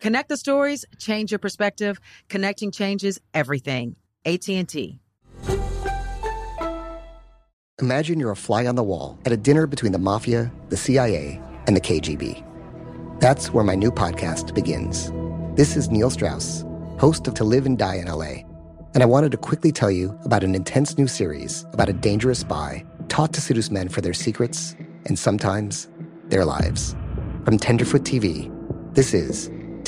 Connect the stories, change your perspective. Connecting changes everything. AT&T. Imagine you're a fly on the wall at a dinner between the mafia, the CIA, and the KGB. That's where my new podcast begins. This is Neil Strauss, host of To Live and Die in LA, and I wanted to quickly tell you about an intense new series about a dangerous spy taught to seduce men for their secrets and sometimes their lives. From Tenderfoot TV, this is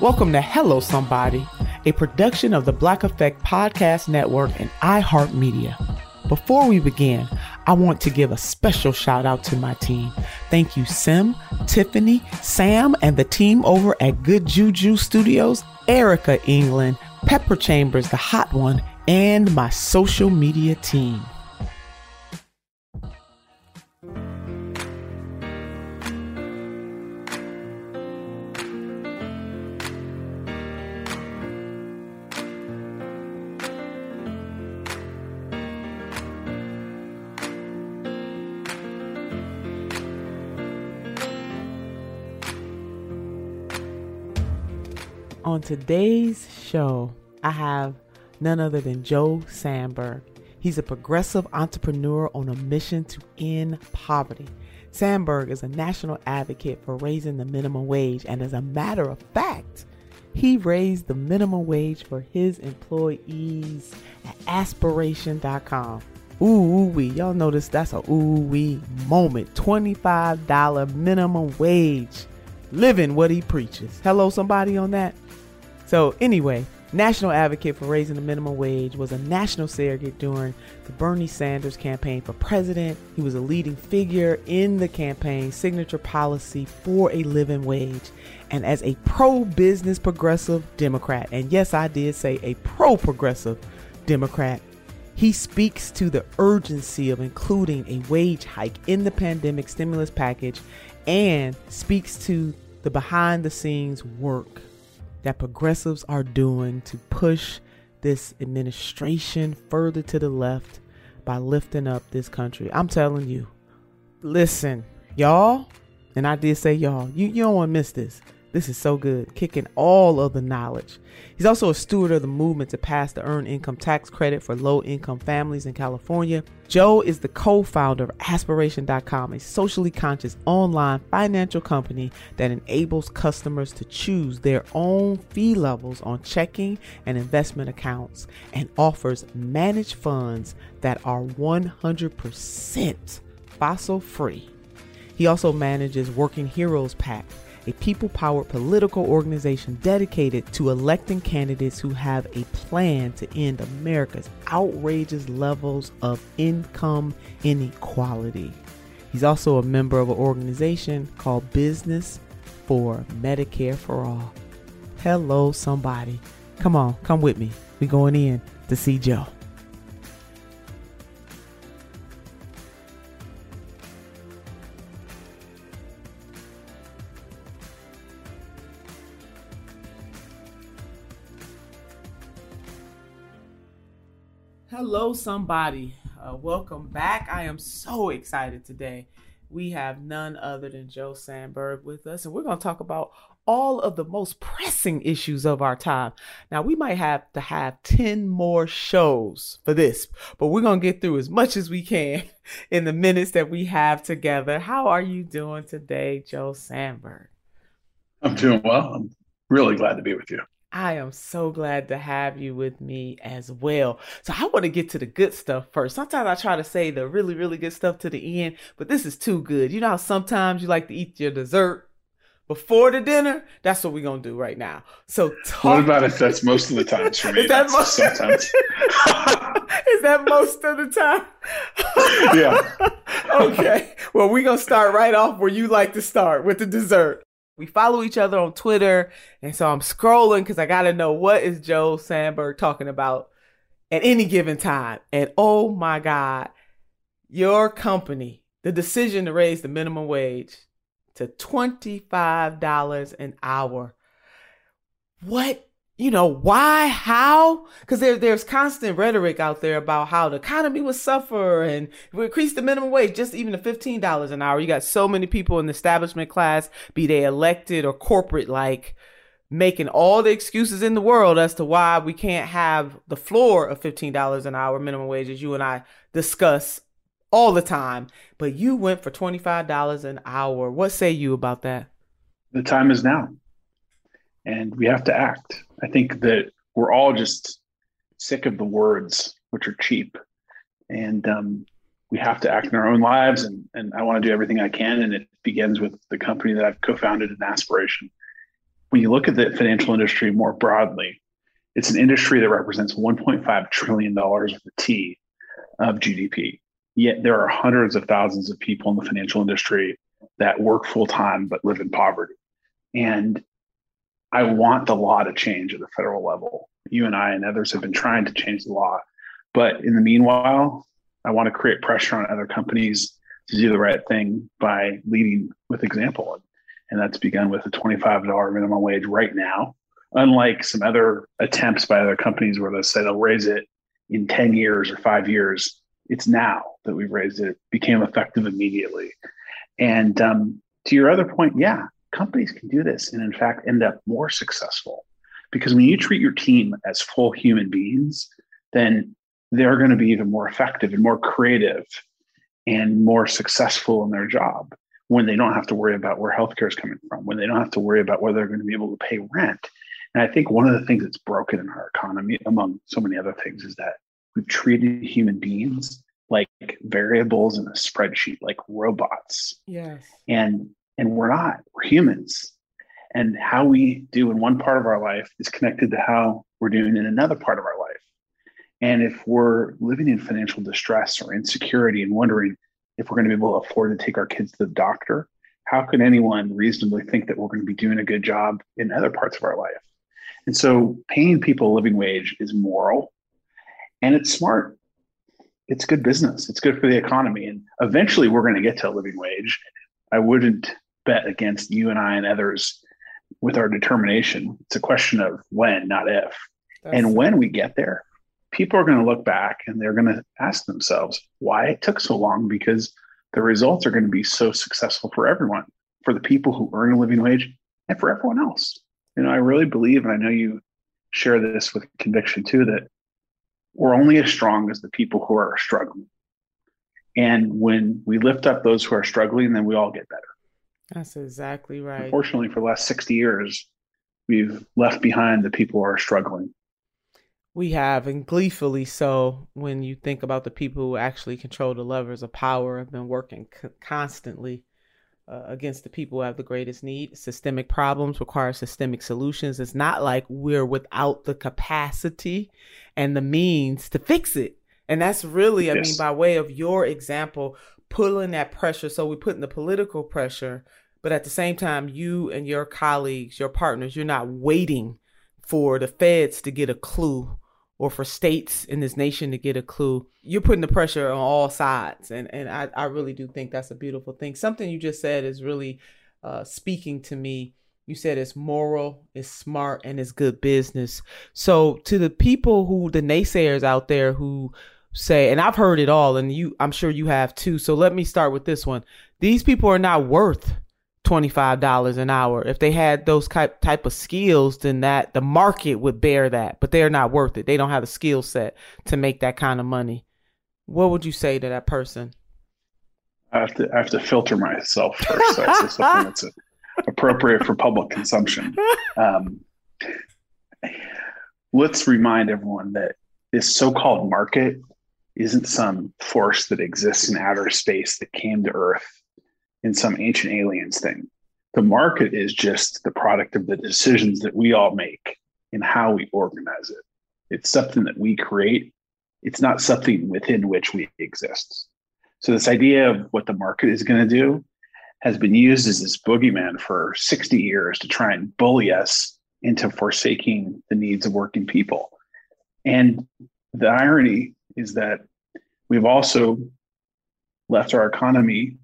Welcome to Hello Somebody, a production of the Black Effect Podcast Network and iHeartMedia. Before we begin, I want to give a special shout out to my team. Thank you, Sim, Tiffany, Sam, and the team over at Good Juju Studios, Erica England, Pepper Chambers, the hot one, and my social media team. On today's show, I have none other than Joe Sanberg. He's a progressive entrepreneur on a mission to end poverty. Sanberg is a national advocate for raising the minimum wage, and as a matter of fact, he raised the minimum wage for his employees at aspiration.com. Ooh, wee. Y'all notice that's a ooh wee moment. $25 minimum wage. Living what he preaches. Hello, somebody on that? So, anyway, national advocate for raising the minimum wage was a national surrogate during the Bernie Sanders campaign for president. He was a leading figure in the campaign signature policy for a living wage. And as a pro business progressive Democrat, and yes, I did say a pro progressive Democrat, he speaks to the urgency of including a wage hike in the pandemic stimulus package and speaks to the behind the scenes work that progressives are doing to push this administration further to the left by lifting up this country. I'm telling you, listen, y'all, and I did say y'all, you, you don't want to miss this. This is so good, kicking all of the knowledge. He's also a steward of the movement to pass the earned income tax credit for low income families in California. Joe is the co founder of Aspiration.com, a socially conscious online financial company that enables customers to choose their own fee levels on checking and investment accounts and offers managed funds that are 100% fossil free. He also manages Working Heroes PAC a people powered political organization dedicated to electing candidates who have a plan to end America's outrageous levels of income inequality. He's also a member of an organization called Business for Medicare for All. Hello, somebody. Come on, come with me. We're going in to see Joe. Hello, somebody. Uh, welcome back. I am so excited today. We have none other than Joe Sanberg with us, and we're going to talk about all of the most pressing issues of our time. Now, we might have to have 10 more shows for this, but we're going to get through as much as we can in the minutes that we have together. How are you doing today, Joe Sanberg? I'm doing well. I'm really glad to be with you. I am so glad to have you with me as well. So I want to get to the good stuff first. Sometimes I try to say the really, really good stuff to the end, but this is too good. You know how sometimes you like to eat your dessert before the dinner? That's what we're gonna do right now. So talk- what about if that's most of the times for me? Is that most sometimes? is that most of the time? yeah. okay. Well, we're gonna start right off where you like to start with the dessert we follow each other on Twitter, and so I'm scrolling because I got to know what is Joe Sanberg talking about at any given time. And oh my God, your company, the decision to raise the minimum wage to $25 an hour. What you know why how? Because there, there's constant rhetoric out there about how the economy would suffer and we increase the minimum wage just even to $15 an hour. You got so many people in the establishment class be they elected or corporate like making all the excuses in the world as to why we can't have the floor of $15 an hour minimum wage as you and i discuss all the time. But you went for $25 an hour. What say you about that? The time is now and we have to act. I think that we're all just sick of the words, which are cheap, and um, we have to act in our own lives. And, and I want to do everything I can, and it begins with the company that I've co-founded in Aspiration. When you look at the financial industry more broadly, it's an industry that represents 1.5 trillion dollars with a T of GDP. Yet there are hundreds of thousands of people in the financial industry that work full time but live in poverty. And I want the law to change at the federal level. You and I and others have been trying to change the law. But in the meanwhile, I want to create pressure on other companies to do the right thing by leading with example. And that's begun with a $25 minimum wage right now. Unlike some other attempts by other companies where they say they'll raise it in 10 years or five years, it's now that we've raised it. It became effective immediately. And um, to your other point, yeah, companies can do this and in fact end up more successful. Because when you treat your team as full human beings then they're going to be even more effective and more creative and more successful in their job when they don't have to worry about where healthcare is coming from when they don't have to worry about whether they're going to be able to pay rent. And i think one of the things that's broken in our economy among so many other things is that we've treated human beings like variables in a spreadsheet like robots. Yes. And and we're not we're humans. And how we do in one part of our life is connected to how we're doing in another part of our life. And if we're living in financial distress or insecurity and wondering if we're going to be able to afford to take our kids to the doctor how can anyone reasonably think that we're going to be doing a good job in other parts of our life? And so paying people a living wage is moral and it's smart. It's good business. It's good for the economy. And eventually we're going to get to a living wage. I wouldn't bet against you and I and others with our determination. It's a question of when, not if. That's and when we get there, people are going to look back and they're going to ask themselves why it took so long because the results are going to be so successful for everyone, for the people who earn a living wage and for everyone else. You know, I really believe, and I know you share this with conviction too, that we're only as strong as the people who are struggling. And when we lift up those who are struggling, then we all get better. That's exactly right. Unfortunately, for the last 60 years, we've left behind the people who are struggling. We have, and gleefully so, when you think about the people who actually control the levers of power, have been working c- constantly uh, against the people who have the greatest need. Systemic problems require systemic solutions. It's not like we're without the capacity and the means to fix it. And that's really, I yes. mean, by way of your example, pulling that pressure. So we're putting the political pressure, but at the same time, you and your colleagues, your partners, you're not waiting for the feds to get a clue or for states in this nation to get a clue. You're putting the pressure on all sides. And, and I, I really do think that's a beautiful thing. Something you just said is really uh, speaking to me. You said it's moral, it's smart, and it's good business. So, to the people who, the naysayers out there who say, and I've heard it all, and you, I'm sure you have too. So let me start with this one. These people are not worth $25 an hour. If they had those type type of skills, then that the market would bear that, but they're not worth it. They don't have a skill set to make that kind of money. What would you say to that person? I have to I have to filter myself first. So it's something that's appropriate for public consumption. Um, let's remind everyone that this so-called market isn't some force that exists in outer space that came to Earth in some ancient aliens thing. The market is just the product of the decisions that we all make and how we organize it. It's something that we create. It's not something within which we exist. So this idea of what the market is going to do has been used as this boogeyman for 60 years to try and bully us into forsaking the needs of working people. And the irony is that we've also left our economy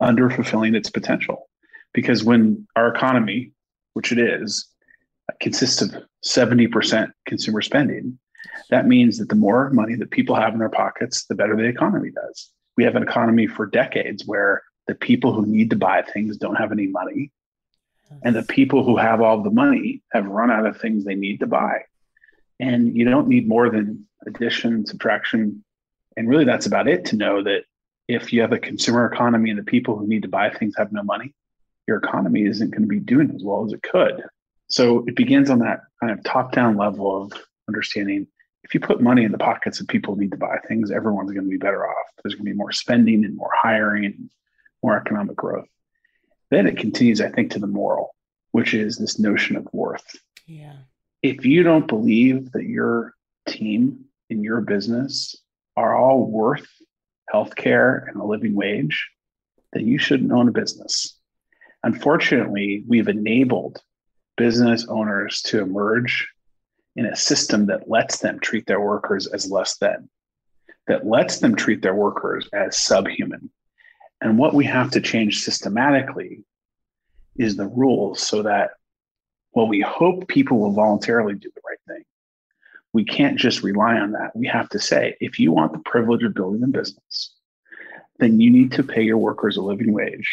under fulfilling its potential. Because when our economy, which it is, consists of 70% consumer spending, that means that the more money that people have in their pockets, the better the economy does. We have an economy for decades where the people who need to buy things don't have any money. And the people who have all the money have run out of things they need to buy. And you don't need more than addition, subtraction. And really, that's about it to know that if you have a consumer economy and the people who need to buy things have no money, your economy isn't going to be doing as well as it could. So it begins on that kind of top down level of understanding if you put money in the pockets of people who need to buy things, everyone's going to be better off. There's going to be more spending and more hiring and more economic growth. Then it continues, I think, to the moral, which is this notion of worth. Yeah. If you don't believe that your team in your business are all worth healthcare and a living wage, then you shouldn't own a business. Unfortunately, we've enabled business owners to emerge in a system that lets them treat their workers as less than, that lets them treat their workers as subhuman. And what we have to change systematically is the rules so that while we hope people will voluntarily do the we can't just rely on that. We have to say, if you want the privilege of building a business, then you need to pay your workers a living wage.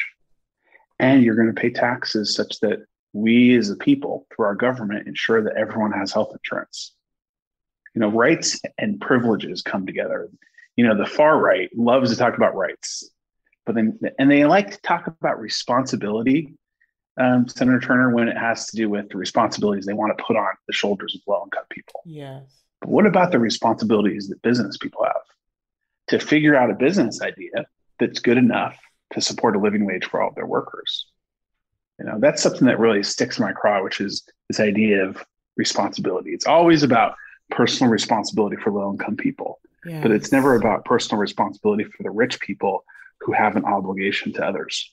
And you're going to pay taxes such that we as a people, through our government, ensure that everyone has health insurance. You know, rights and privileges come together. You know, the far right loves to talk about rights, but then, and they like to talk about responsibility um, Senator Turner, when it has to do with the responsibilities they want to put on the shoulders of low income people. Yes. But what about the responsibilities that business people have to figure out a business idea that's good enough to support a living wage for all of their workers? You know, that's something that really sticks in my craw, which is this idea of responsibility. It's always about personal responsibility for low income people, yes. but it's never about personal responsibility for the rich people who have an obligation to others.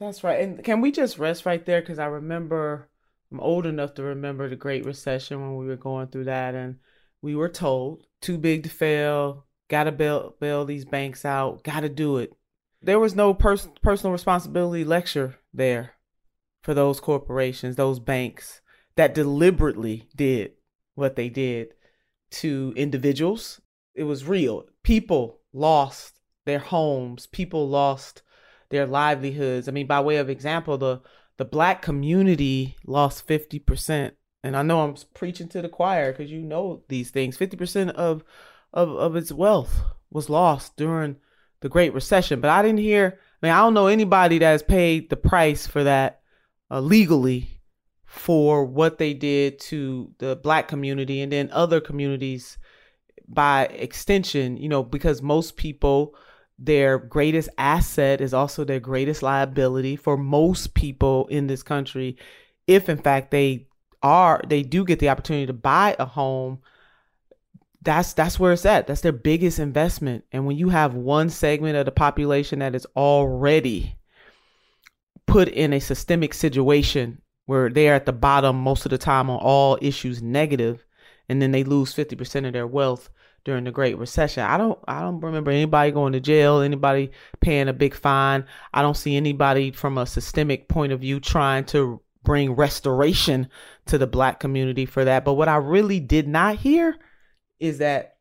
That's right. And can we just rest right there? Because I remember, I'm old enough to remember the Great Recession when we were going through that. And we were told, too big to fail, got to bail, bail these banks out, got to do it. There was no pers- personal responsibility lecture there for those corporations, those banks that deliberately did what they did to individuals. It was real. People lost their homes, people lost their livelihoods. I mean, by way of example, the the black community lost 50%. And I know I'm preaching to the choir because you know these things. 50% of, of of its wealth was lost during the Great Recession. But I didn't hear, I mean, I don't know anybody that has paid the price for that uh, legally for what they did to the black community and then other communities by extension, you know, because most people their greatest asset is also their greatest liability for most people in this country. If in fact they are they do get the opportunity to buy a home that's that's where it's at. That's their biggest investment. And when you have one segment of the population that is already put in a systemic situation where they're at the bottom most of the time on all issues negative and then they lose 50% of their wealth during the Great Recession. I don't I don't remember anybody going to jail, anybody paying a big fine. I don't see anybody from a systemic point of view trying to bring restoration to the black community for that. But what I really did not hear is that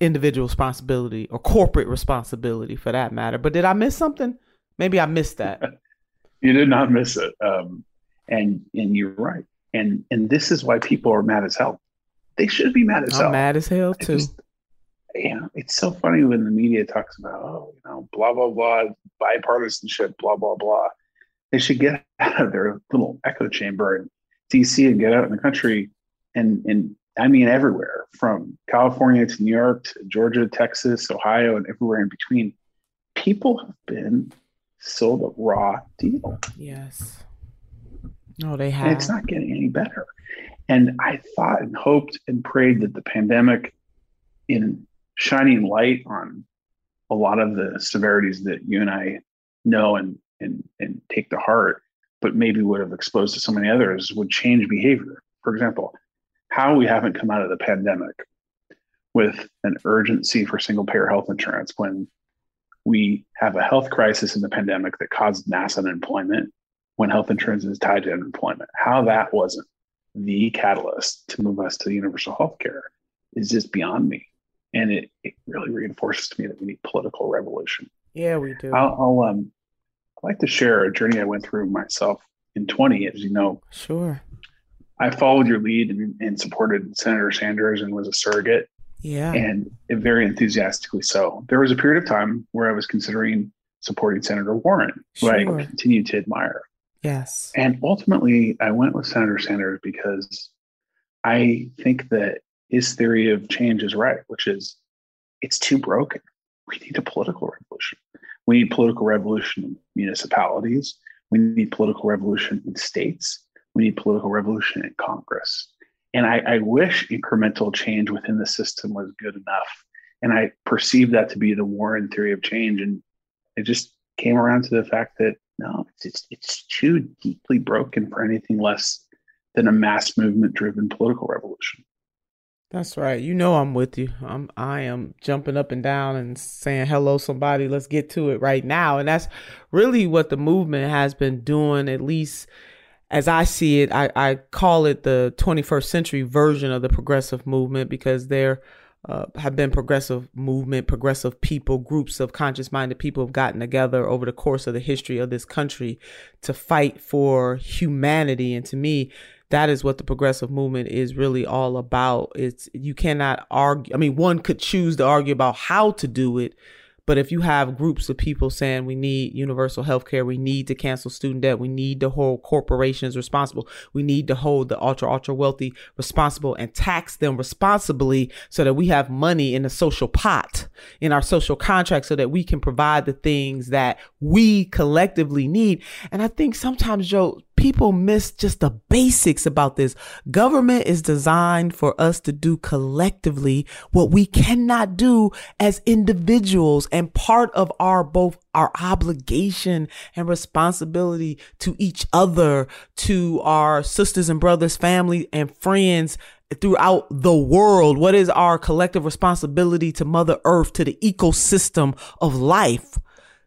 individual responsibility or corporate responsibility for that matter. But did I miss something? Maybe I missed that. You did not miss it. Um, and and you're right. And and this is why people are mad as hell. They should be mad as I'm hell. mad as hell too. Just, know, it's so funny when the media talks about, oh, you know, blah blah blah, bipartisanship, blah blah blah. They should get out of their little echo chamber in DC and get out in the country, and and I mean everywhere from California to New York to Georgia, Texas, Ohio, and everywhere in between. People have been sold a raw deal. Yes. No, they And have. it's not getting any better. And I thought and hoped and prayed that the pandemic, in shining light on a lot of the severities that you and I know and and and take to heart, but maybe would have exposed to so many others, would change behavior. For example, how we haven't come out of the pandemic with an urgency for single payer health insurance when we have a health crisis in the pandemic that caused mass unemployment when health insurance is tied to unemployment. How that wasn't the catalyst to move us to universal health care is just beyond me. And it, it really reinforces to me that we need political revolution. yeah, we do. I'll, I'll um I'd like to share a journey I went through myself in 20. As you know, Sure. I followed your lead and, and supported Senator Sanders and was a surrogate Yeah. and very enthusiastically so. There was a period of time where I was considering supporting Senator Warren, who Sure. I continue to admire. Yes. And ultimately, I went with Senator Sanders because I think that his theory of change is right, which is it's too broken. We need a political revolution. We need political revolution in municipalities. We need political revolution in states. We need political revolution in Congress. And I, I wish incremental change within the system was good enough. And I perceived that to be the Warren theory of change. And it just came around to the fact that no, it's it's, it's too deeply broken for anything less than a mass movement driven political revolution. That's right. You know I'm with you. I'm I am jumping up and down and saying hello somebody. Let's get to it right now. And that's really what the movement has been doing at least as I see it. I I call it the 21st century version of the progressive movement because there uh, have been progressive movement, progressive people, groups of conscious minded people have gotten together over the course of the history of this country to fight for humanity. And to me, that is what the progressive movement is really all about. It's you cannot argue. I mean, one could choose to argue about how to do it, but if you have groups of people saying we need universal health care, we need to cancel student debt, we need to hold corporations responsible, we need to hold the ultra ultra wealthy responsible and tax them responsibly so that we have money in the social pot in our social contract so that we can provide the things that we collectively need. And I think sometimes Joe people miss just the basics about this. Government is designed for us to do collectively what we cannot do as individuals and part of our both our obligation and responsibility to each other, to our sisters and brothers, family and friends throughout the world. What is our collective responsibility to Mother Earth, to the ecosystem of life?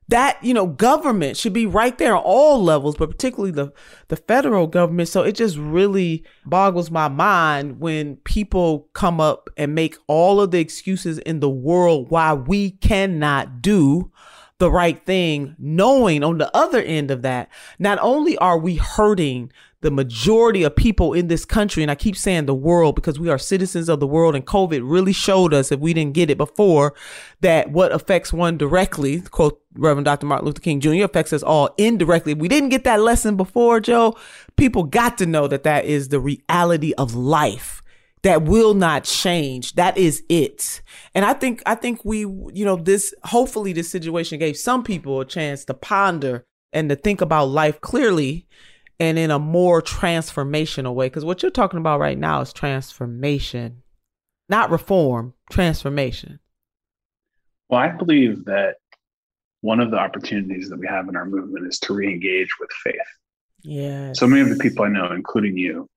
That you know government should be right there on all levels but particularly the the federal government. So it just really boggles my mind when people come up and make all of the excuses in the world why we cannot do the right thing knowing on the other end of that not only are we hurting the majority of people in this country, and I keep saying the world because we are citizens of the world, and COVID really showed us, if we didn't get it before, that what affects one directly, quote Reverend Dr. Martin Luther King Jr., affects us all indirectly. If we didn't get that lesson before, Joe, people got to know that that is the reality of life that will not change. That is it. And I think, I think we, you know, this, hopefully this situation gave some people a chance to ponder and to think about life clearly and in a more transformational way. Because what you're talking about right now is transformation, not reform, transformation. Well, I believe that one of the opportunities that we have in our movement is to re-engage with faith. Yeah. So many of the people I know, including you,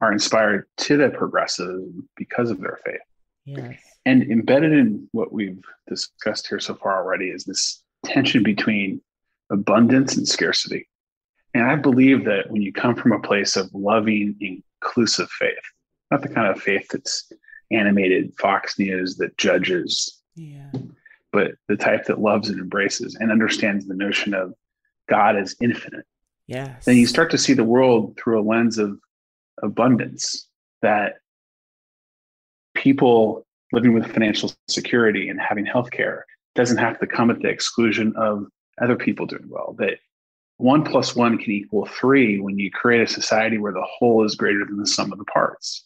are inspired to the progressive because of their faith. Yes. And embedded in what we've discussed here so far already is this tension between abundance and scarcity. And I believe that when you come from a place of loving, inclusive faith, not the kind of faith that's animated Fox News that judges, Yeah. but the type that loves and embraces and understands the notion of God as infinite Yes. then you start to see the world through a lens of abundance that people living with financial security and having healthcare doesn't have to come at the exclusion of other people doing well. That one plus one can equal three when you create a society where the whole is greater than the sum of the parts.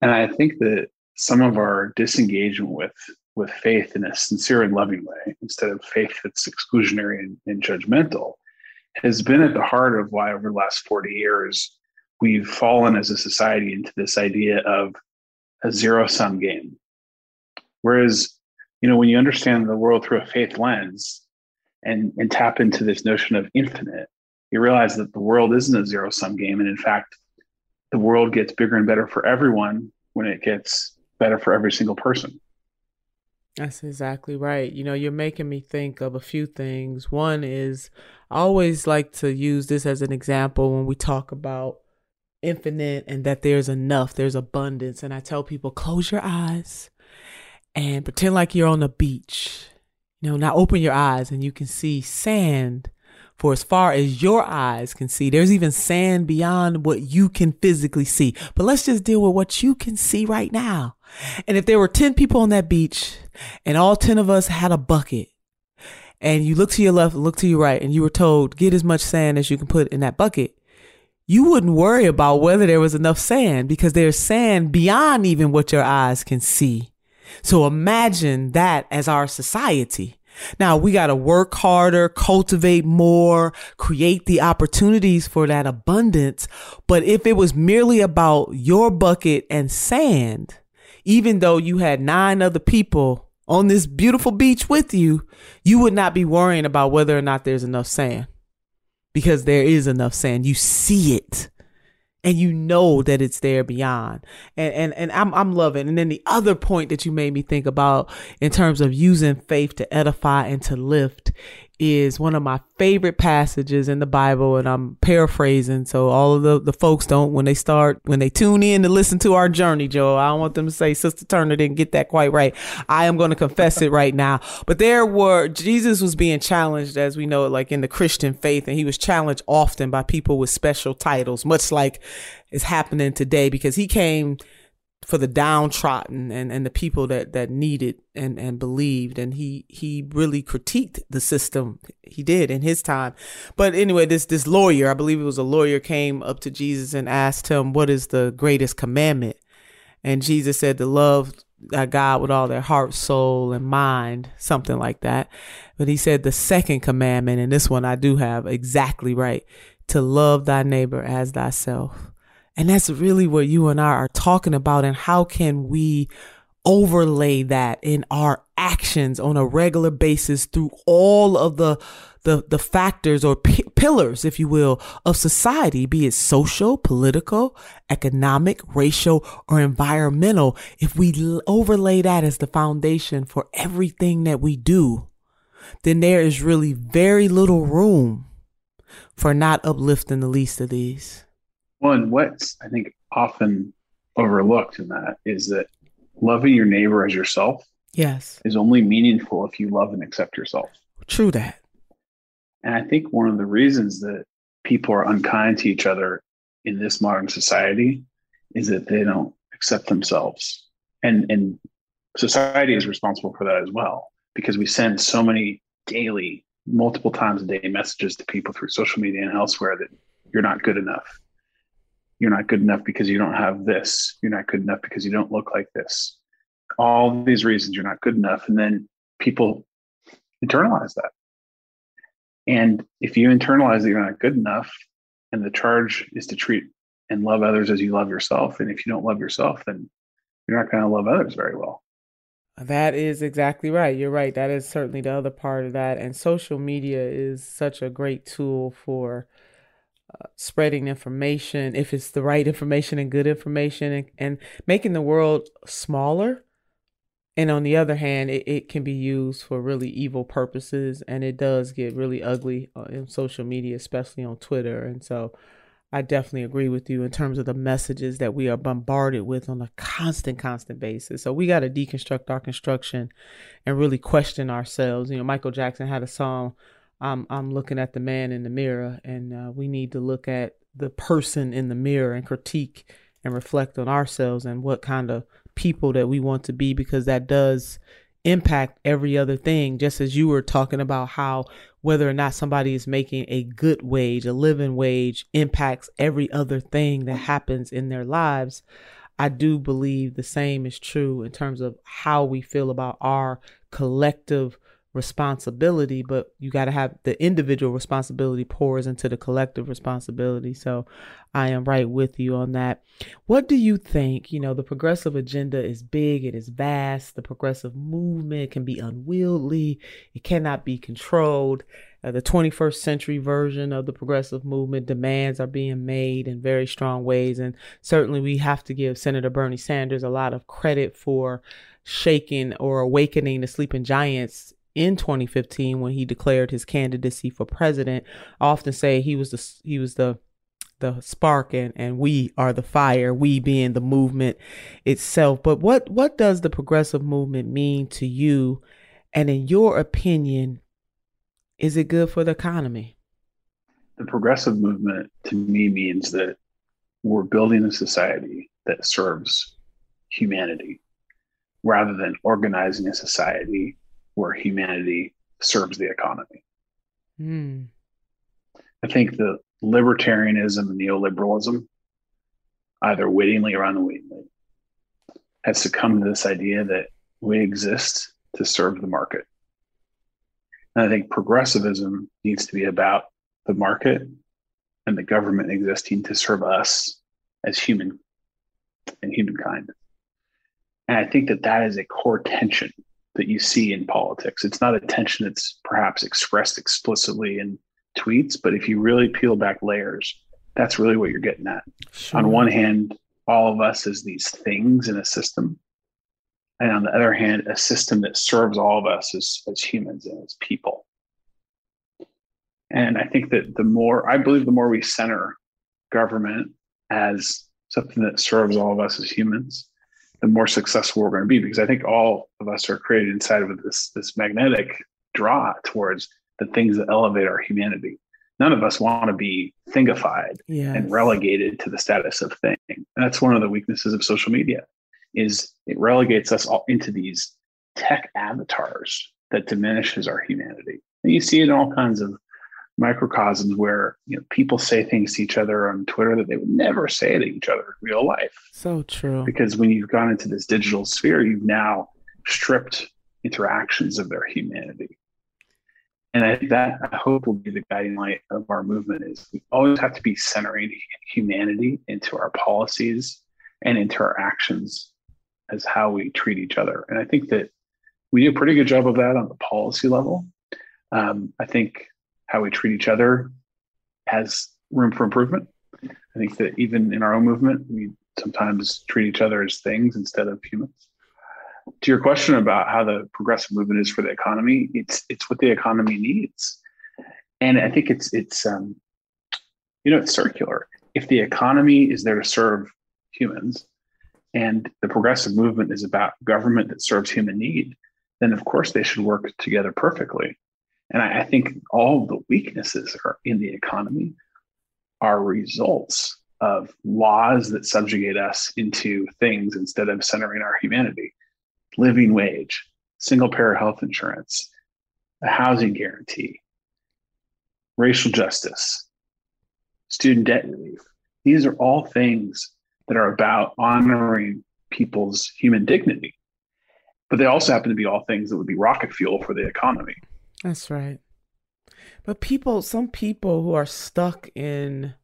And I think that some of our disengagement with with faith in a sincere and loving way, instead of faith that's exclusionary and, and judgmental, has been at the heart of why over the last 40 years we've fallen as a society into this idea of a zero sum game. Whereas, you know, when you understand the world through a faith lens and, and tap into this notion of infinite, you realize that the world isn't a zero sum game. And in fact, the world gets bigger and better for everyone when it gets better for every single person. That's exactly right. You know, you're making me think of a few things. One is I always like to use this as an example when we talk about infinite and that there's enough, there's abundance. And I tell people, close your eyes and pretend like you're on a beach. You know, now open your eyes and you can see sand for as far as your eyes can see. There's even sand beyond what you can physically see. But let's just deal with what you can see right now. And if there were 10 people on that beach and all 10 of us had a bucket and you look to your left, look to your right, and you were told, get as much sand as you can put in that bucket, you wouldn't worry about whether there was enough sand because there's sand beyond even what your eyes can see. So imagine that as our society. Now we got to work harder, cultivate more, create the opportunities for that abundance. But if it was merely about your bucket and sand, even though you had nine other people on this beautiful beach with you, you would not be worrying about whether or not there's enough sand because there is enough sand. You see it and you know that it's there beyond. And and and I'm I'm loving. And then the other point that you made me think about in terms of using faith to edify and to lift is one of my favorite passages in the Bible, and I'm paraphrasing. So all of the, the folks don't when they start when they tune in to listen to our journey, Joe. I don't want them to say Sister Turner didn't get that quite right. I am going to confess it right now. But there were Jesus was being challenged, as we know, it, like in the Christian faith, and he was challenged often by people with special titles, much like is happening today, because he came for the downtrodden and, and the people that, that needed and, and believed. And he, he really critiqued the system. He did in his time. But anyway, this, this lawyer, I believe it was a lawyer came up to Jesus and asked him, what is the greatest commandment? And Jesus said to love God with all their heart, soul, and mind, something like that. But he said the second commandment, and this one I do have exactly right, to love thy neighbor as thyself. And that's really what you and I are talking about. And how can we overlay that in our actions on a regular basis through all of the the, the factors or p- pillars, if you will, of society, be it social, political, economic, racial, or environmental. If we overlay that as the foundation for everything that we do, then there is really very little room for not uplifting the least of these. One, what's I think often overlooked in that is that loving your neighbor as yourself Yes. is only meaningful if you love and accept yourself. True that. And I think one of the reasons that people are unkind to each other in this modern society is that they don't accept themselves. And and society is responsible for that as well because we send so many daily, multiple times a day messages to people through social media and elsewhere that you're not good enough. You're not good enough because you don't have this. You're not good enough because you don't look like this. All these reasons you're not good enough. And then people internalize that. And if you internalize that you're not good enough, and the charge is to treat and love others as you love yourself, and if you don't love yourself, then you're not going to love others very well. That is exactly right. You're right. That is certainly the other part of that. And social media is such a great tool for spreading information, if it's the right information and good information, and, and making the world smaller. And on the other hand, it, it can be used for really evil purposes. And it does get really ugly uh, in social media, especially on Twitter. And so I definitely agree with you in terms of the messages that we are bombarded with on a constant, constant basis. So we got to deconstruct our construction and really question ourselves. You know, Michael Jackson had a song I'm I'm looking at the man in the mirror, and uh, we need to look at the person in the mirror and critique and reflect on ourselves and what kind of people that we want to be because that does impact every other thing. Just as you were talking about how whether or not somebody is making a good wage a living wage impacts every other thing that happens in their lives i do believe the same is true in terms of how we feel about our collective responsibility, but you got to have the individual responsibility pours into the collective responsibility. So I am right with you on that. What do you think? You know, the progressive agenda is big, it is vast. The progressive movement can be unwieldy, it cannot be controlled. Uh, the 21st century version of the progressive movement demands are being made in very strong ways. And certainly we have to give Senator Bernie Sanders a lot of credit for shaking or awakening the sleeping giants in 2015 when he declared his candidacy for president. Often say he was the he was the the spark and, and we are the fire, we being the movement itself. But what what does the progressive movement mean to you? And in your opinion, is it good for the economy? The progressive movement to me means that we're building a society that serves humanity rather than organizing a society where humanity serves the economy. Mm. I think the libertarianism and neoliberalism, either wittingly or unwittingly, has succumbed to this idea that we exist to serve the market. And I think progressivism needs to be about the market and the government existing to serve us as human and humankind. And I think that that is a core tension that you see in politics. It's not a tension that's perhaps expressed explicitly in tweets, but if you really peel back layers, that's really what you're getting at. Sure. On one hand, all of us as these things in a system. And on the other hand, a system that serves all of us as, as humans and as people. And I think that the more, I believe the more we center government as something that serves all of us as humans, the more successful we're going to be because I think all of us are created inside of this this magnetic draw towards the things that elevate our humanity. None of us want to be thingified yes. and relegated to the status of thing. And that's one of the weaknesses of social media is it relegates us all into these tech avatars that diminishes our humanity. And you see it in all kinds of microcosms where you know people say things to each other on Twitter that they would never say to each other in real life. So true. Because when you've gone into this digital sphere, you've now stripped interactions of their humanity. And I think that I hope will be the guiding light of our movement is we always have to be centering humanity into our policies and into our actions as how we treat each other. And I think that we do a pretty good job of that on the policy level. Um, I think how we treat each other has room for improvement. I think that even in our own movement, we sometimes treat each other as things instead of humans. To your question about how the progressive movement is for the economy, it's it's what the economy needs, and I think it's it's um, you know it's circular. If the economy is there to serve humans, and the progressive movement is about government that serves human need, then of course they should work together perfectly. And I, I think all the weaknesses in the economy are results of laws that subjugate us into things instead of centering our humanity. Living wage, single payer health insurance, a housing guarantee, racial justice, student debt relief. These are all things that are about honoring people's human dignity. But they also happen to be all things that would be rocket fuel for the economy. That's right. But people, some people who are stuck in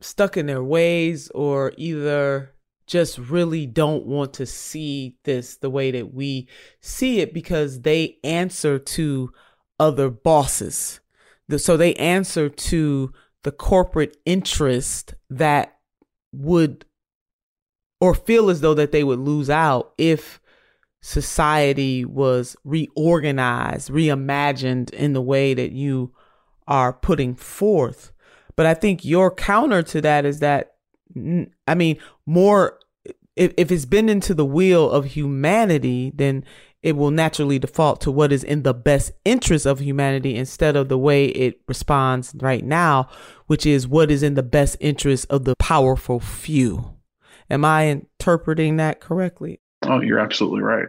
stuck in their ways or either just really don't want to see this the way that we see it because they answer to other bosses. So they answer to the corporate interest that would or feel as though that they would lose out if society was reorganized, reimagined in the way that you are putting forth. But I think your counter to that is that, I mean, more, if, if it's been into the wheel of humanity, then it will naturally default to what is in the best interest of humanity instead of the way it responds right now, which is what is in the best interest of the powerful few. Am I interpreting that correctly? Oh, you're absolutely right.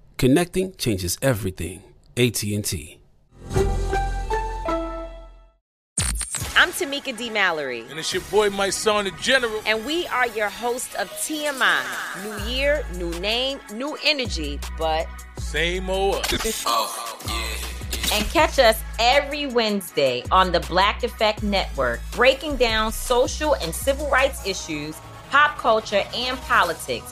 Connecting changes everything. AT&T. I'm Tamika D. Mallory. And it's your boy, Mysonne, the General. And we are your host of TMI. New year, new name, new energy, but. Same old us. oh, yeah. And catch us every Wednesday on the Black Effect Network, breaking down social and civil rights issues, pop culture, and politics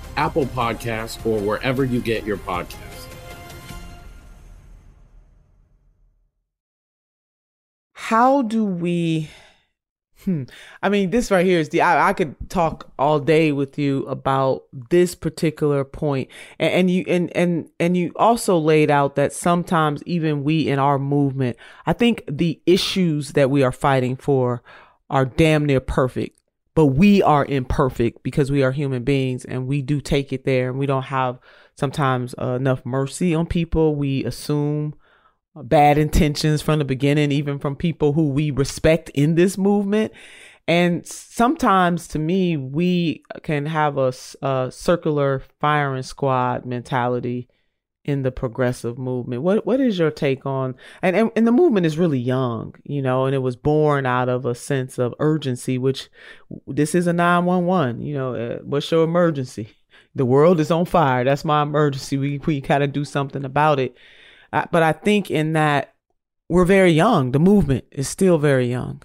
Apple Podcasts, or wherever you get your podcasts. How do we? Hmm. I mean, this right here is the. I, I could talk all day with you about this particular point, and, and you and and and you also laid out that sometimes even we in our movement, I think the issues that we are fighting for are damn near perfect but we are imperfect because we are human beings and we do take it there and we don't have sometimes uh, enough mercy on people. We assume bad intentions from the beginning even from people who we respect in this movement. And sometimes to me we can have a, a circular firing squad mentality in the progressive movement. What what is your take on and, and and the movement is really young, you know, and it was born out of a sense of urgency, which this is a 911, you know, uh, what's your emergency? The world is on fire. That's my emergency. We we got to do something about it. Uh, but I think in that we're very young. The movement is still very young.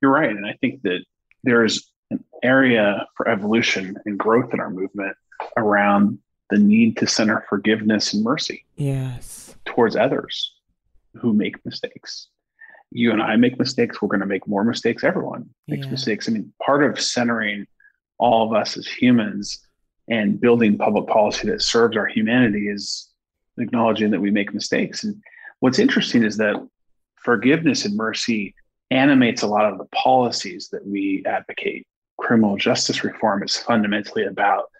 You're right, and I think that there's an area for evolution and growth in our movement around the need to center forgiveness and mercy. Yes. Towards others who make mistakes. You and I make mistakes. We're going to make more mistakes. Everyone makes yeah. mistakes. I mean, part of centering all of us as humans and building public policy that serves our humanity is acknowledging that we make mistakes. And what's interesting is that forgiveness and mercy animates a lot of the policies that we advocate. Criminal justice reform is fundamentally about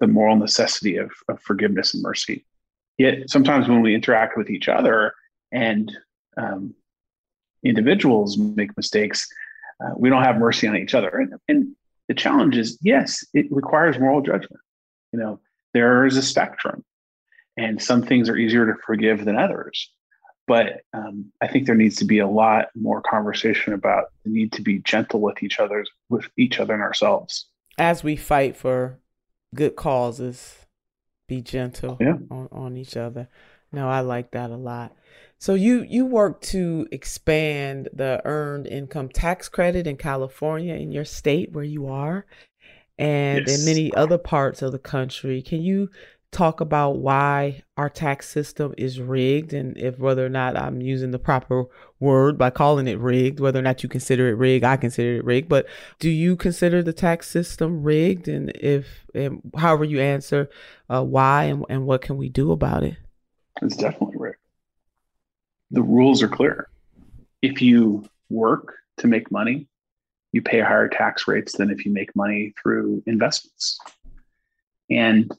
the moral necessity of, of forgiveness and mercy. Yet sometimes when we interact with each other and um, individuals make mistakes, uh, we don't have mercy on each other. And, and the challenge is, yes, it requires moral judgment. You know, there is a spectrum, and some things are easier to forgive than others. But um, I think there needs to be a lot more conversation about the need to be gentle with each other, with each other and ourselves. As we fight for good causes. Be gentle yeah. on, on each other. No, I like that a lot. So you you work to expand the earned income tax credit in California in your state where you are and Yes. in many other parts of the country. Can you talk about why our tax system is rigged and if whether or not I'm using the proper word by calling it rigged, whether or not you consider it rigged, I consider it rigged, but do you consider the tax system rigged and if and however you answer uh, why and, and what can we do about it? It's definitely rigged. The rules are clear. If you work to make money, you pay higher tax rates than if you make money through investments. And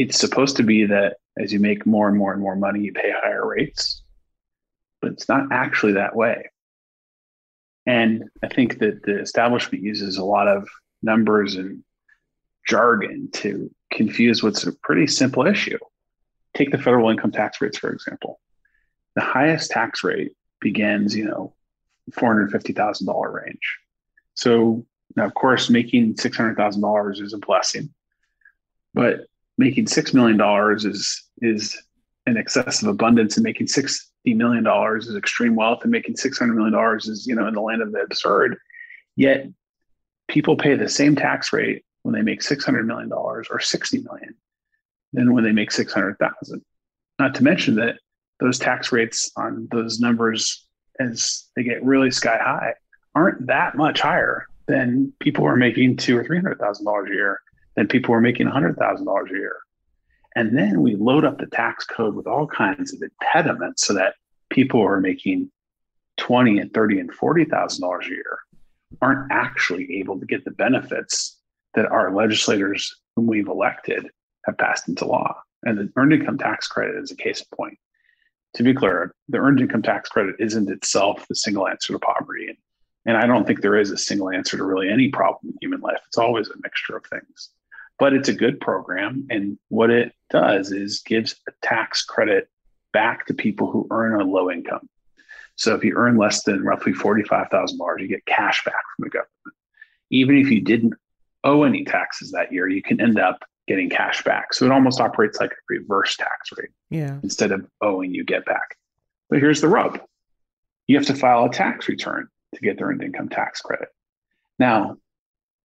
it's supposed to be that as you make more and more and more money, you pay higher rates, but it's not actually that way. And I think that the establishment uses a lot of numbers and jargon to confuse what's a pretty simple issue. Take the federal income tax rates, for example. The highest tax rate begins, you know, $450,000 range. So now, of course, making $600,000 is a blessing, but making $6 million is, is an excessive abundance and making $60 million is extreme wealth and making $600 million is, you know, in the land of the absurd. Yet people pay the same tax rate when they make $600 million or 60 million than when they make 600,000. Not to mention that those tax rates on those numbers as they get really sky high aren't that much higher than people who are making two or three hundred thousand dollars a year than people are making a hundred thousand dollars a year. And then we load up the tax code with all kinds of impediments so that people who are making twenty and thirty and forty thousand dollars a year aren't actually able to get the benefits that our legislators whom we've elected have passed into law. And the earned income tax credit is a case in point. To be clear, the earned income tax credit isn't itself the single answer to poverty. And, and I don't think there is a single answer to really any problem in human life. It's always a mixture of things. But it's a good program. And what it does is gives a tax credit back to people who earn a low income. So if you earn less than roughly $45,000, you get cash back from the government. Even if you didn't owe any taxes that year, you can end up getting cash back. So it almost operates like a reverse tax rate. Yeah. Instead of owing, you get back. But here's the rub you have to file a tax return to get the earned income tax credit. Now,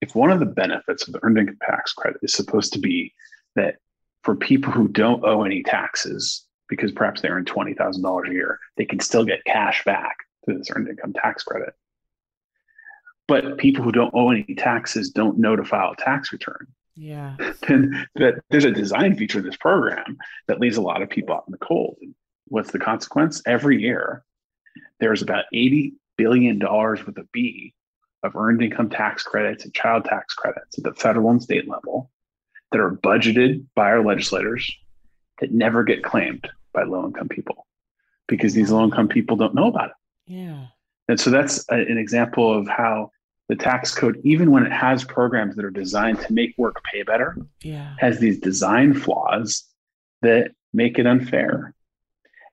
if one of the benefits of the earned income tax credit is supposed to be that for people who don't owe any taxes, because perhaps they earn $20,000 a year, they can still get cash back through this earned income tax credit. But people who don't owe any taxes don't know to file a tax return. Yeah. Then that there's a design feature in this program that leaves a lot of people out in the cold. What's the consequence? Every year, there's about $80 billion with a B of earned income tax credits and child tax credits at the federal and state level that are budgeted by our legislators that never get claimed by low income people because these low income people don't know about it. Yeah. And so that's a, an example of how the tax code, even when it has programs that are designed to make work pay better, Yeah. has these design flaws that make it unfair.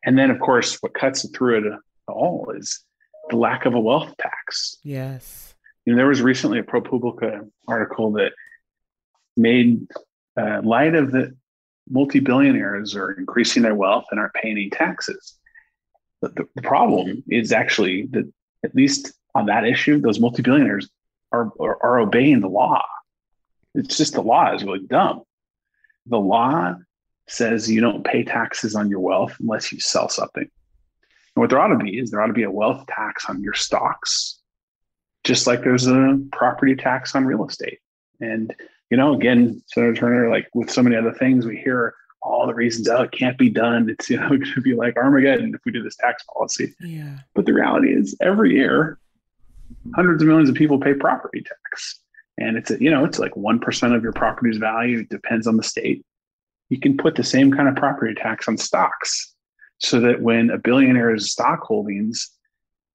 And then, of course, what cuts through it all is the lack of a wealth tax. Yes. You know, there was recently a ProPublica article that made uh, light of the multi-billionaires are increasing their wealth and aren't paying any taxes. But the, the problem is actually that at least on that issue, those multi-billionaires are, are, are obeying the law. It's just the law is really dumb. The law says you don't pay taxes on your wealth unless you sell something. And what there ought to be is there ought to be a wealth tax on your stocks, just like there's a property tax on real estate. And, you know, again, Senator Turner, like with so many other things, we hear all the reasons, oh, it can't be done. It's, you know, going to be like Armageddon if we do this tax policy. Yeah. But the reality is every year, hundreds of millions of people pay property tax. And it's, a, you know, it's like 1% of your property's value. It depends on the state. You can put the same kind of property tax on stocks so that when a billionaire's stock holdings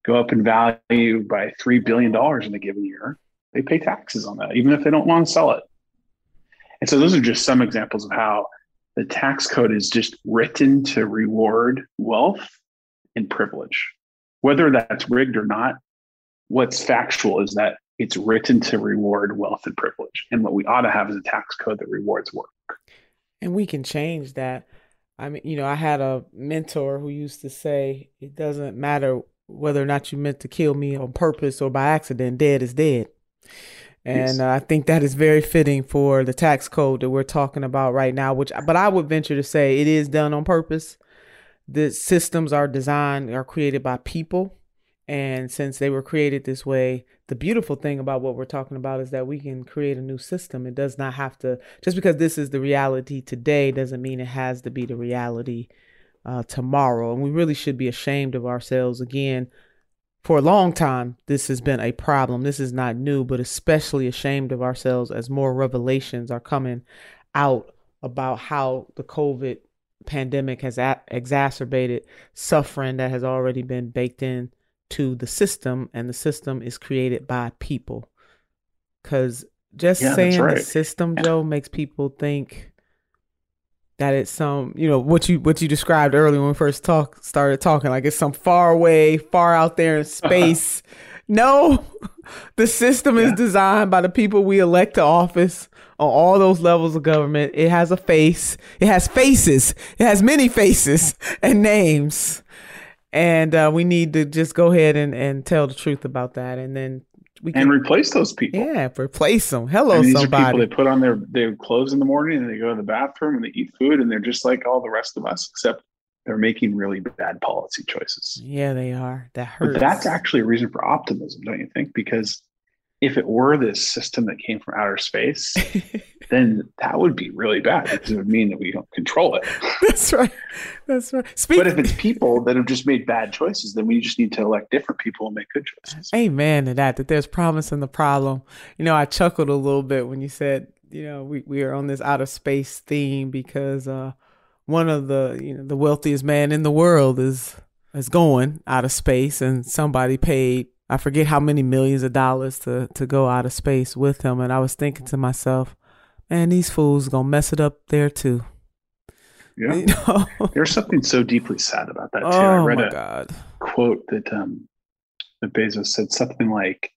go up in value by $3 billion in a given year, they pay taxes on that, even if they don't want to sell it. And so those are just some examples of how the tax code is just written to reward wealth and privilege. Whether that's rigged or not, what's factual is that it's written to reward wealth and privilege. And what we ought to have is a tax code that rewards work. And we can change that. I mean, you know, I had a mentor who used to say, it doesn't matter whether or not you meant to kill me on purpose or by accident, dead is dead. And Yes. uh, I think that is very fitting for the tax code that we're talking about right now, which, but I would venture to say it is done on purpose. The systems are designed, are created by people. And since they were created this way, the beautiful thing about what we're talking about is that we can create a new system. It does not have to, just because this is the reality today, doesn't mean it has to be the reality uh, tomorrow. And we really should be ashamed of ourselves again. For a long time, this has been a problem. This is not new, but especially ashamed of ourselves as more revelations are coming out about how the COVID pandemic has a- exacerbated suffering that has already been baked in to the system, and the system is created by people. Because just Yeah, saying the right. system, Joe, makes people think that it's some, you know, what you what you described earlier when we first talk started talking, like it's some far away, far out there in space. no, the system is designed by the people we elect to office on all those levels of government. It has a face. It has faces. It has many faces and names. And uh, we need to just go ahead and, and tell the truth about that, and then we can and replace those people. yeah replace them. Hello, mean, these are somebody. people they put on their their clothes in the morning and they go to the bathroom and they eat food and they're just like all the rest of us, except they're making really bad policy choices. yeah, they are. That hurts. But that's actually a reason for optimism, don't you think? Because if it were this system that came from outer space, then that would be really bad because it would mean that we don't control it. That's right. That's right. Speak- but if it's people that have just made bad choices, then we just need to elect different people and make good choices. Amen to that. That there's promise in the problem. You know, I chuckled a little bit when you said, you know, we, we are on this outer space theme because uh, one of the you know the wealthiest man in the world is is going out of space, and somebody paid I forget how many millions of dollars to to go out of space with him, and I was thinking to myself, man, these fools gonna mess it up there too. Yeah. There's something so deeply sad about that too. I Oh read my a God. quote that um that Bezos said something like,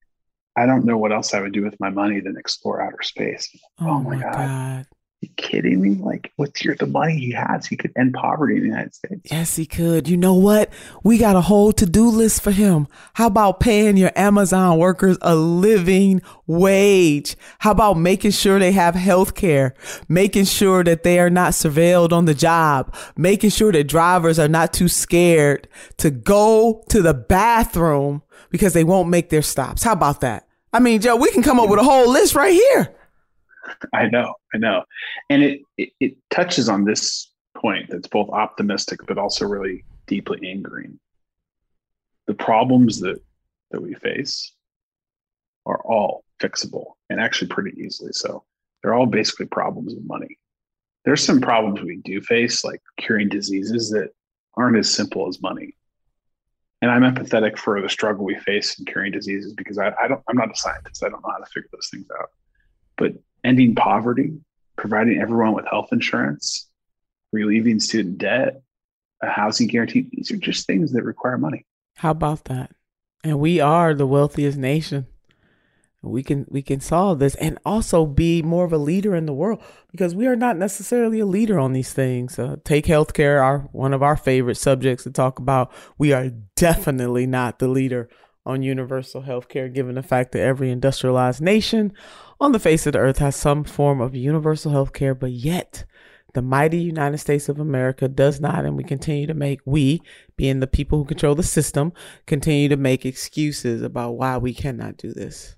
I don't know what else I would do with my money than explore outer space. Oh, my God. You kidding me? Like with your the money he has, he could end poverty in the United States. Yes, he could. You know what? We got a whole to do list for him. How about paying your Amazon workers a living wage? How about making sure they have health care? Making sure that they are not surveilled on the job? Making sure that drivers are not too scared to go to the bathroom because they won't make their stops. How about that? I mean, Joe, we can come up with a whole list right here. I know, I know. And it, it it touches on this point that's both optimistic but also really deeply angering. The problems that that we face are all fixable and actually pretty easily so. They're all basically problems of money. There's some problems we do face, like curing diseases that aren't as simple as money. And I'm empathetic for the struggle we face in curing diseases because I, I don't I'm not a scientist. I don't know how to figure those things out. But ending poverty, providing everyone with health insurance, relieving student debt, a housing guarantee, these are just things that require money. How about that? And we are the wealthiest nation. We can we can solve this and also be more of a leader in the world because we are not necessarily a leader on these things. Uh, take healthcare, our one of our favorite subjects to talk about. We are definitely not the leader on universal healthcare, given the fact that every industrialized nation on the face of the earth has some form of universal health care, but yet the mighty United States of America does not, and we continue to make, we, being the people who control the system, continue to make excuses about why we cannot do this.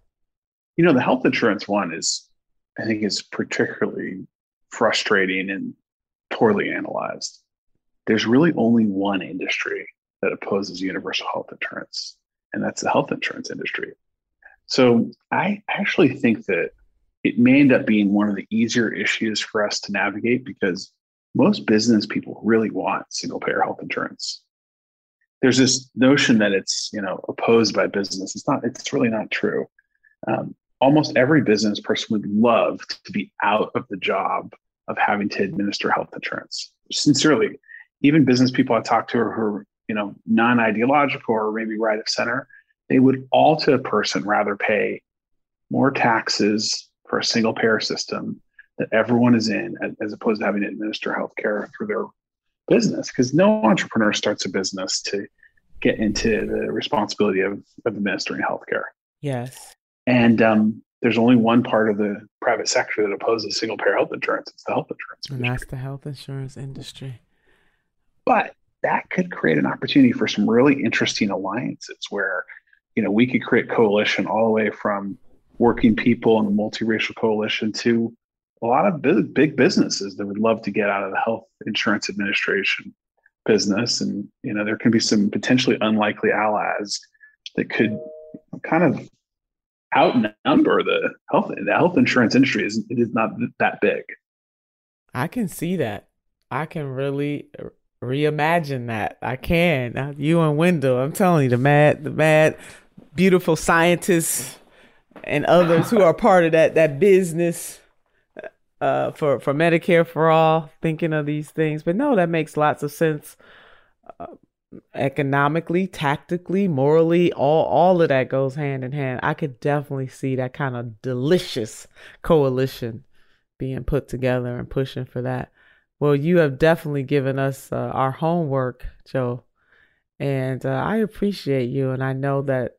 You know, the health insurance one is, I think, is particularly frustrating and poorly analyzed. There's really only one industry that opposes universal health insurance, and that's the health insurance industry. So I actually think that it may end up being one of the easier issues for us to navigate because most business people really want single payer health insurance. There's this notion that it's you know opposed by business. It's not. It's really not true. Um, almost every business person would love to be out of the job of having to administer health insurance. Sincerely, even business people I talk to who are you know non-ideological or maybe right of center, they would all to a person rather pay more taxes for a single payer system that everyone is in as, opposed to having to administer healthcare through their business because no entrepreneur starts a business to get into the responsibility of, of administering healthcare. Yes. And um, there's only one part of the private sector that opposes single payer health insurance. It's the health insurance. And that's the health insurance industry. But that could create an opportunity for some really interesting alliances where, you know, we could create coalition all the way from working people and the multiracial coalition to a lot of big, big businesses that would love to get out of the health insurance administration business. And, you know, there can be some potentially unlikely allies that could kind of outnumber the health the health insurance industry is it is not that big. I can see that. I can really reimagine that. I can. You and Wendell, I'm telling you, the mad, the mad, beautiful scientists and others who are part of that that business uh, for for Medicare for all, thinking of these things. But no, that makes lots of sense. Uh, economically, tactically, morally, all all of that goes hand in hand. I could definitely see that kind of delicious coalition being put together and pushing for that. Well, you have definitely given us uh, our homework, Joe, and uh, I appreciate you, and I know that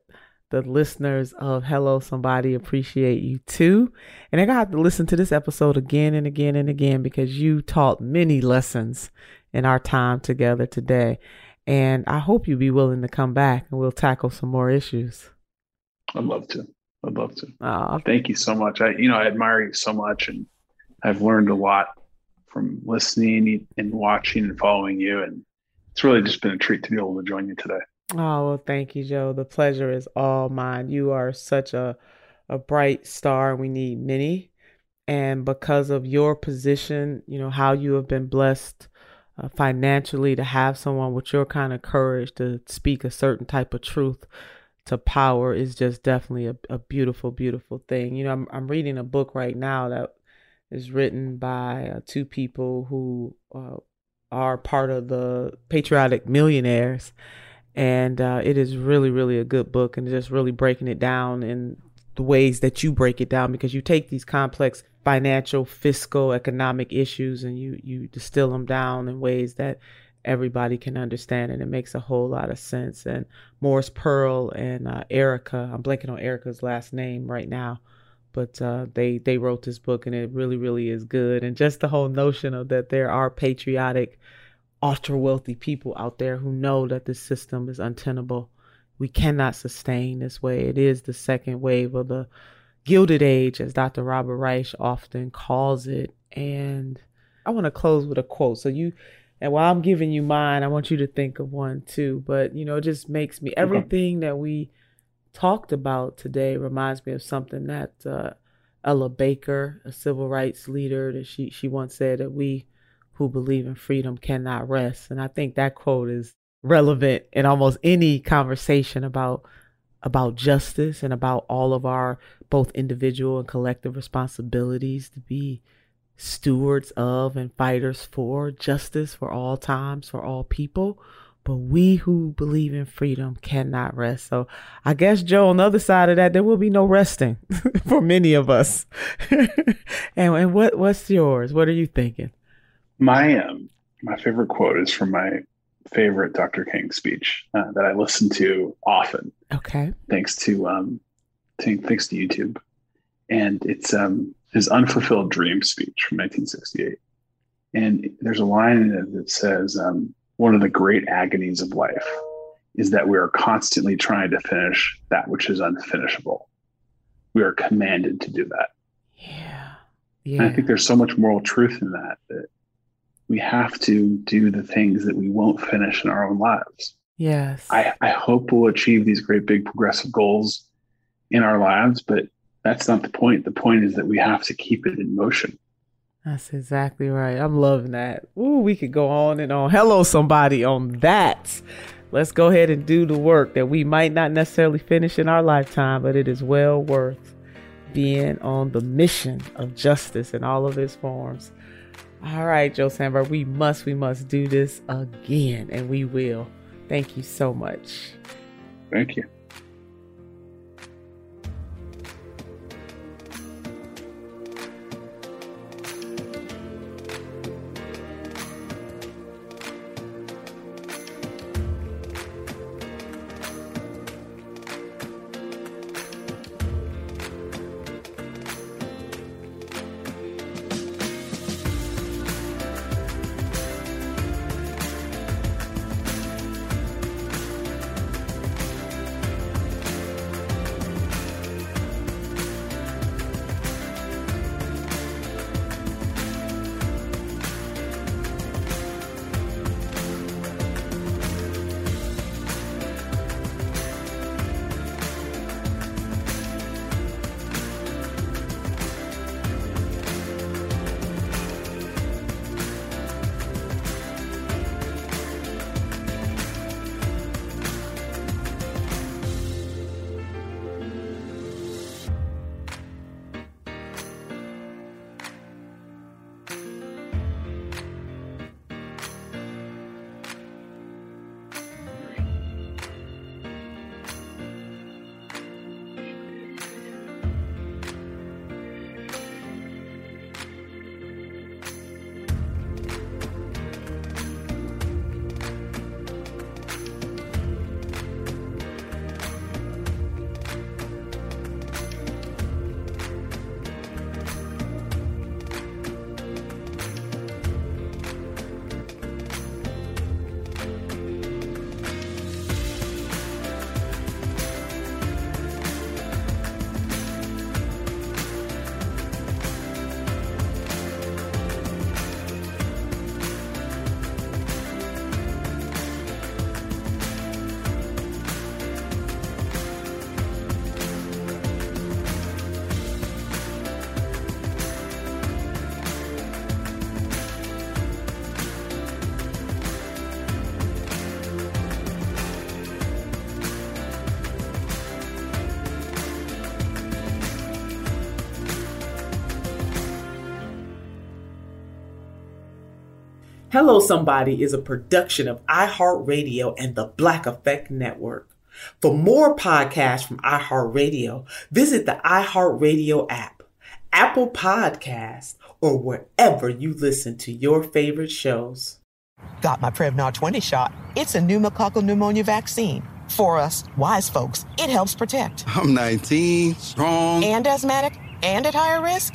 the listeners of Hello Somebody appreciate you too. And I got to listen to this episode again and again and again because you taught many lessons in our time together today. And I hope you be willing to come back and we'll tackle some more issues. I'd love to. I'd love to. Oh, Thank you so much. I, you know, I admire you so much, and I've learned a lot from listening and watching and following you. And it's really just been a treat to be able to join you today. Oh well, thank you, Joe. The pleasure is all mine. You are such a a bright star, we need many. And because of your position, you know how you have been blessed uh, financially to have someone with your kind of courage to speak a certain type of truth to power is just definitely a, a beautiful, beautiful thing. You know, I'm I'm reading a book right now that is written by uh, two people who uh, are part of the patriotic millionaires, and uh, it is really, really a good book, and just really breaking it down in the ways that you break it down because you take these complex financial, fiscal, economic issues and you you distill them down in ways that everybody can understand and it makes a whole lot of sense. And Morris Pearl and uh, Erica, I'm blanking on Erica's last name right now, but uh, they they wrote this book and it really really is good. And just the whole notion of that there are patriotic, ultra wealthy people out there who know that this system is untenable. We cannot sustain this way. It is the second wave of the Gilded Age, as Dr. Robert Reich often calls it. And I want to close with a quote. So you, and while I'm giving you mine, I want you to think of one too. But you know, it just makes me everything that we talked about today reminds me of something that uh, Ella Baker, a civil rights leader, that she she once said that we who believe in freedom cannot rest. And I think that quote is relevant in almost any conversation about about justice and about all of our both individual and collective responsibilities to be stewards of and fighters for justice for all times, for all people. But we who believe in freedom cannot rest. So I guess, Joe, on the other side of that, there will be no resting for many of us. and, and what what's yours? What are you thinking? My um my favorite quote is from my favorite Dr. King speech uh, that I listen to often. Okay. Thanks to um, thanks to YouTube, and it's um his unfulfilled dream speech from 1968. And there's a line in it that says, um, "One of the great agonies of life is that we are constantly trying to finish that which is unfinishable. We are commanded to do that." Yeah. Yeah. And I think there's so much moral truth in that that we have to do the things that we won't finish in our own lives. Yes. I, I hope we'll achieve these great big progressive goals in our lives, but that's not the point. The point is that we have to keep it in motion. That's exactly right. I'm loving that. Ooh, we could go on and on. Hello, somebody on that. Let's go ahead and do the work that we might not necessarily finish in our lifetime, but it is well worth being on the mission of justice in all of its forms. All right, Joe Sanberg, we must, we must do this again, and we will. Thank you so much. Thank you. Hello Somebody is a production of iHeartRadio and the Black Effect Network. For more podcasts from iHeartRadio, visit the iHeartRadio app, Apple Podcasts, or wherever you listen to your favorite shows. Got my Prevnar 20 shot. It's a pneumococcal pneumonia vaccine. For us, wise folks, it helps protect. I'm 19, strong, and asthmatic, and at higher risk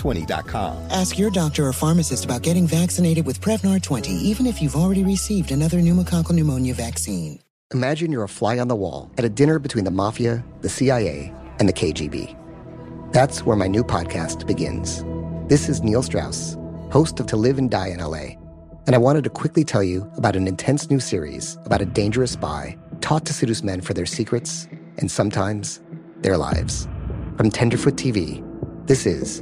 Prevnar20.com. Ask your doctor or pharmacist about getting vaccinated with Prevnar 20, even if you've already received another pneumococcal pneumonia vaccine. Imagine you're a fly on the wall at a dinner between the mafia, the CIA, and the KGB. That's where my new podcast begins. This is Neil Strauss host of To Live and Die in LA. And I wanted to quickly tell you about an intense new series about a dangerous spy taught to seduce men for their secrets and sometimes their lives. From Tenderfoot TV, this is